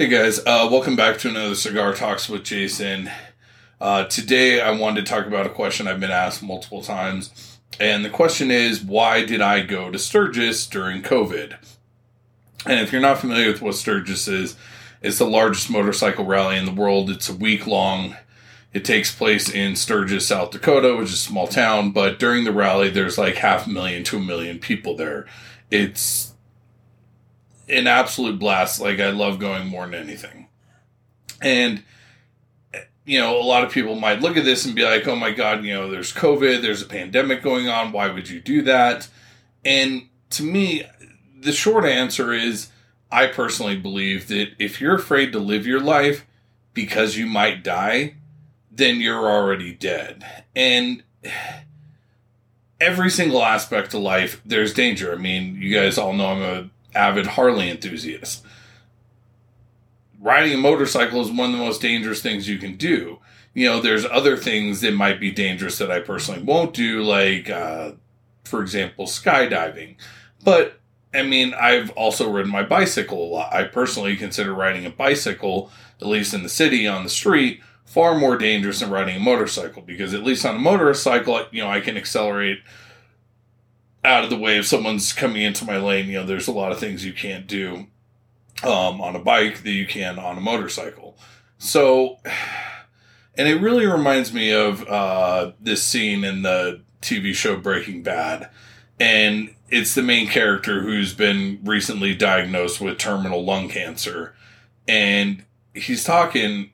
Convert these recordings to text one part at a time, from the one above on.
Hey guys, uh, welcome back to another Cigar Talks with Jason. Uh, today I wanted to talk about a question I've been asked multiple times. And the question is, why did I go to Sturgis during COVID? And if you're not familiar with what Sturgis is, it's the largest motorcycle rally in the world. It's a week long. It takes place in Sturgis, South Dakota, which is a small town. But during the rally, there's like half a million to a million people there. It's an absolute blast. Like I love going more than anything. And you know, a lot of people might look at this and be like, "Oh my god, you know, there's COVID, there's a pandemic going on. Why would you do that?" And to me, the short answer is I personally believe that if you're afraid to live your life because you might die, then you're already dead. And every single aspect of life, there's danger. I mean, you guys all know I'm a avid Harley enthusiast. Riding a motorcycle is one of the most dangerous things you can do. You know, there's other things that might be dangerous that I personally won't do, like, uh, for example, skydiving. But, I mean, I've also ridden my bicycle a lot. I personally consider riding a bicycle, at least in the city on the street, far more dangerous than riding a motorcycle because, at least on a motorcycle, you know, I can accelerate out of the way if someone's coming into my lane. You know, there's a lot of things you can't do um, on a bike that you can on a motorcycle. So, and it really reminds me of uh, this scene in the TV show Breaking Bad. And it's the main character who's been recently diagnosed with terminal lung cancer. And he's talking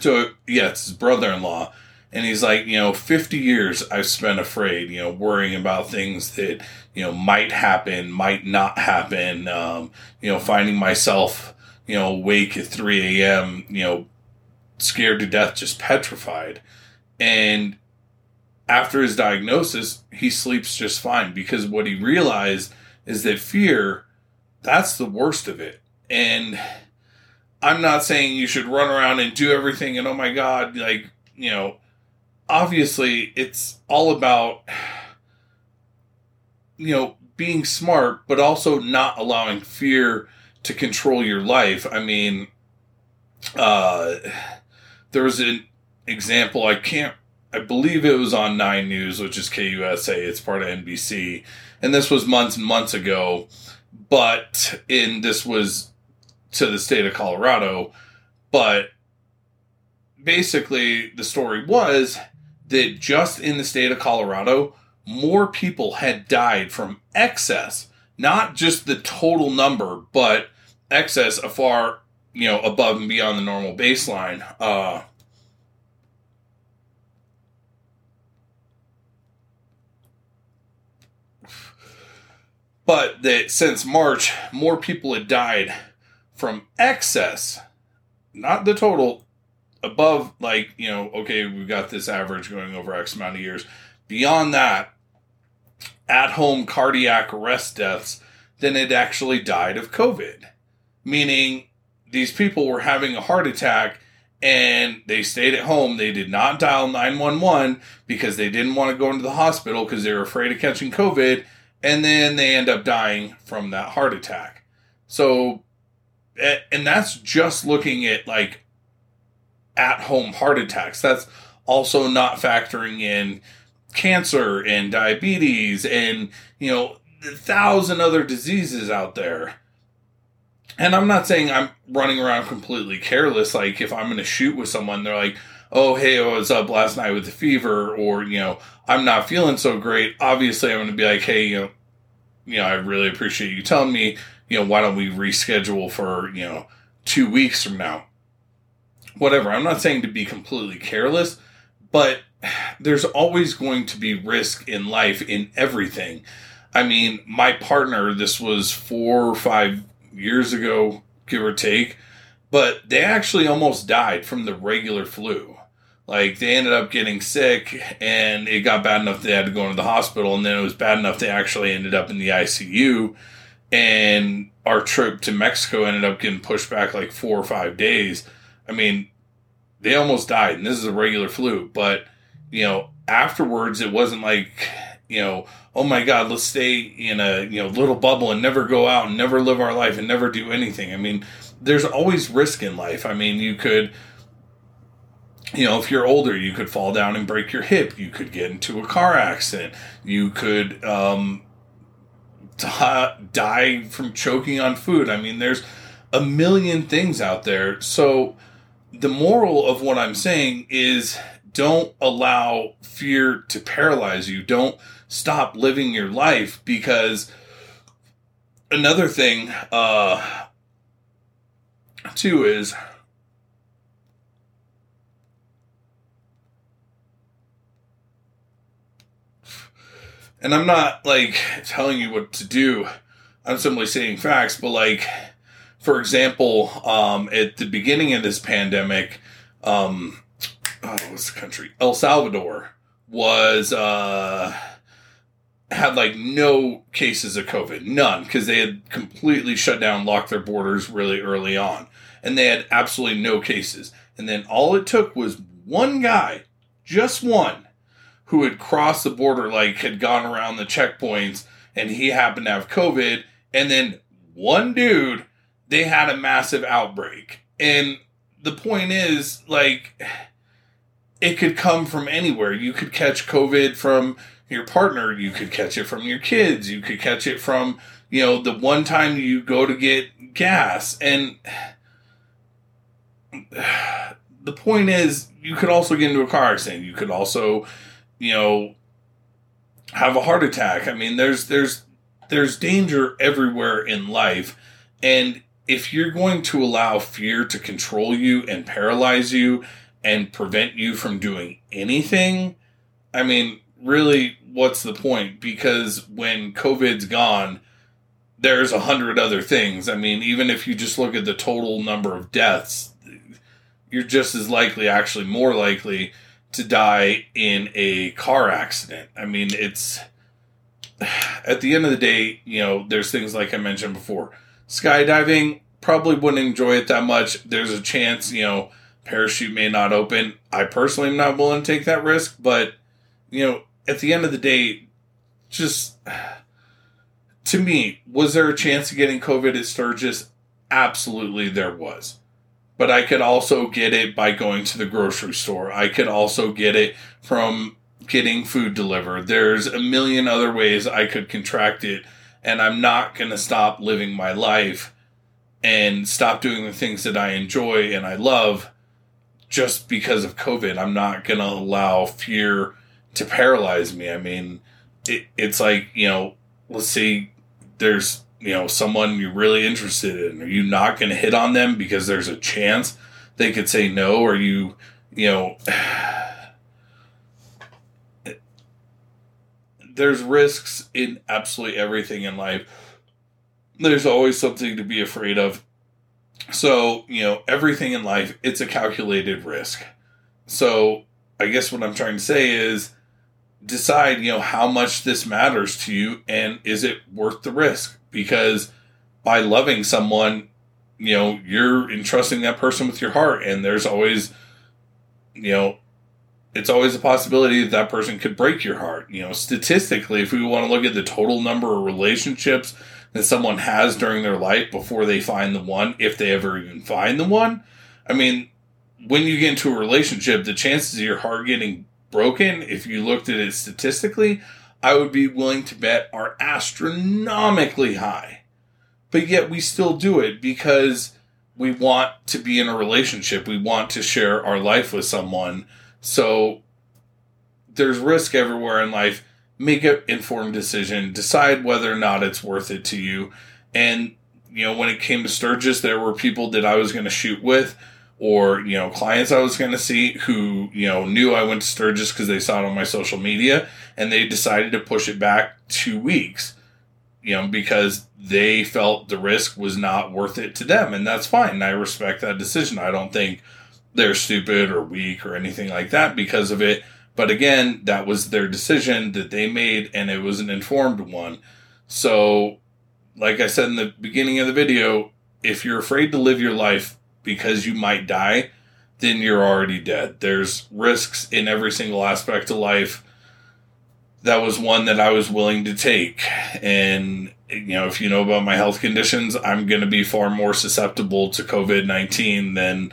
to, yeah, it's his brother in law and he's like, you know, 50 years I've spent afraid, you know, worrying about things that, you know, might happen, might not happen, um, you know, finding myself, you know, awake at 3 a.m., you know, scared to death, just petrified. And after his diagnosis, he sleeps just fine because what he realized is that fear, that's the worst of it. And I'm not saying you should run around and do everything and oh my God, like, you know, obviously it's all about you know being smart but also not allowing fear to control your life. I mean uh there was an example i can't i believe it was on nine news which is kusa it's part of nbc and this was months and months ago but in this was to the state of colorado but basically the story was that just in the state of Colorado, more people had died from excess, not just the total number, but excess a far, you know, above and beyond the normal baseline. Uh, but that since March, more people had died from excess, not the total, above like you know okay we've got this average going over x amount of years. Beyond that at home cardiac arrest deaths than had actually died of covid. Meaning these people were having a heart attack and they stayed at home. They did not dial 911 because they didn't want to go into the hospital because they were afraid of catching covid. And then they end up dying from that heart attack. So and that's just looking at like at home heart attacks. That's also not factoring in cancer and diabetes and, you know, a thousand other diseases out there. And I'm not saying I'm running around completely careless. Like, if I'm going to shoot with someone, they're like, oh, hey, I was up last night with a fever, or, you know, I'm not feeling so great. Obviously, I'm going to be like, hey, you know, you know, I really appreciate you telling me, you know, why don't we reschedule for, you know, two weeks from now? Whatever. I'm not saying to be completely careless, but there's always going to be risk in life in everything. I mean, my partner, this was four or five years ago, give or take, but they actually almost died from the regular flu. Like, they ended up getting sick and it got bad enough they had to go into the hospital, and then it was bad enough they actually ended up in the ICU. And our trip to Mexico ended up getting pushed back like four or five days I mean, they almost died, and this is a regular flu. But you know, afterwards, it wasn't like you know, oh my God, let's stay in a, you know, little bubble and never go out and never live our life and never do anything. I mean, there's always risk in life. I mean, you could, you know, if you're older, you could fall down and break your hip. You could get into a car accident. You could um, die from choking on food. I mean, there's a million things out there. So, the moral of what I'm saying is don't allow fear to paralyze you. Don't stop living your life because another thing, uh, too, is and I'm not like telling you what to do. I'm simply saying facts, but like, for example, um, at the beginning of this pandemic, um, oh, what's the country? El Salvador was, uh, had like no cases of COVID, none, because they had completely shut down, locked their borders really early on. And they had absolutely no cases. And then all it took was one guy, just one, who had crossed the border, like had gone around the checkpoints, and he happened to have COVID. And then one dude, they had a massive outbreak. And the point is, like, it could come from anywhere. You could catch COVID from your partner, you could catch it from your kids, you could catch it from, you know, the one time you go to get gas. And the point is, you could also get into a car accident. You could also you know, have a heart attack. I mean, there's there's there's danger everywhere in life, and if you're going to allow fear to control you and paralyze you and prevent you from doing anything, I mean, really, what's the point? Because when COVID's gone, there's a hundred other things. I mean, even if you just look at the total number of deaths, you're just as likely, actually more likely, to die in a car accident. I mean, it's at the end of the day, you know, there's things like I mentioned before. Skydiving probably wouldn't enjoy it that much. There's a chance, you know, parachute may not open. I personally am not willing to take that risk, but you know, at the end of the day, just to me, was there a chance of getting COVID at Sturgis? Absolutely, there was but I could also get it by going to the grocery store. I could also get it from getting food delivered. There's a million other ways I could contract it, and I'm not going to stop living my life and stop doing the things that I enjoy and I love just because of COVID. I'm not going to allow fear to paralyze me. I mean, it, it's like, you know, let's say there's you know someone you're really interested in are you not going to hit on them because there's a chance they could say no or you you know there's risks in absolutely everything in life. There's always something to be afraid of. So you know everything in life it's a calculated risk. So i guess what i'm trying to say is decide you know how much this matters to you and is it worth the risk? Because by loving someone, you know, you're entrusting that person with your heart, and there's always, you know, it's always a possibility that that person could break your heart. You know, statistically, if we want to look at the total number of relationships that someone has during their life before they find the one, if they ever even find the one, I mean, when you get into a relationship, the chances of your heart getting broken, if you looked at it statistically, I would be willing to bet are astronomically high. But yet we still do it because we want to be in a relationship. We want to share our life with someone. So there's risk everywhere in life. Make an informed decision. Decide whether or not it's worth it to you. And, you know, when it came to Sturgis, there were people that I was going to shoot with or you know clients I was going to see who you know knew I went to Sturgis because they saw it on my social media and they decided to push it back two weeks you know because they felt the risk was not worth it to them and that's fine I respect that decision I don't think they're stupid or weak or anything like that because of it but again that was their decision that they made and it was an informed one so like I said in the beginning of the video if you're afraid to live your life because you might die, then you're already dead. There's risks in every single aspect of life. that was one that I was willing to take. And, you know, if you know about my health conditions, I'm going to be far more susceptible to COVID 19 than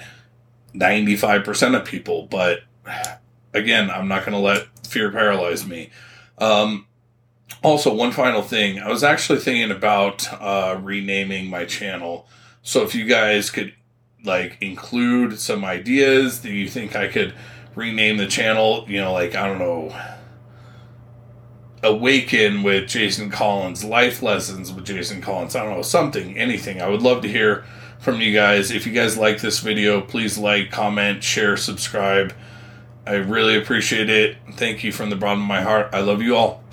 95% of people. But again, I'm not going to let fear paralyze me. Um, also, one final thing. I was actually thinking about uh, renaming my channel. So if you guys could like include some ideas that you think I could rename the channel, you know, like I don't know, Awaken with Jason Collins, Life Lessons with Jason Collins, I don't know, something, anything. I would love to hear from you guys. If you guys like this video, please like, comment, share, subscribe. I really appreciate it. Thank you from the bottom of my heart. I love you all.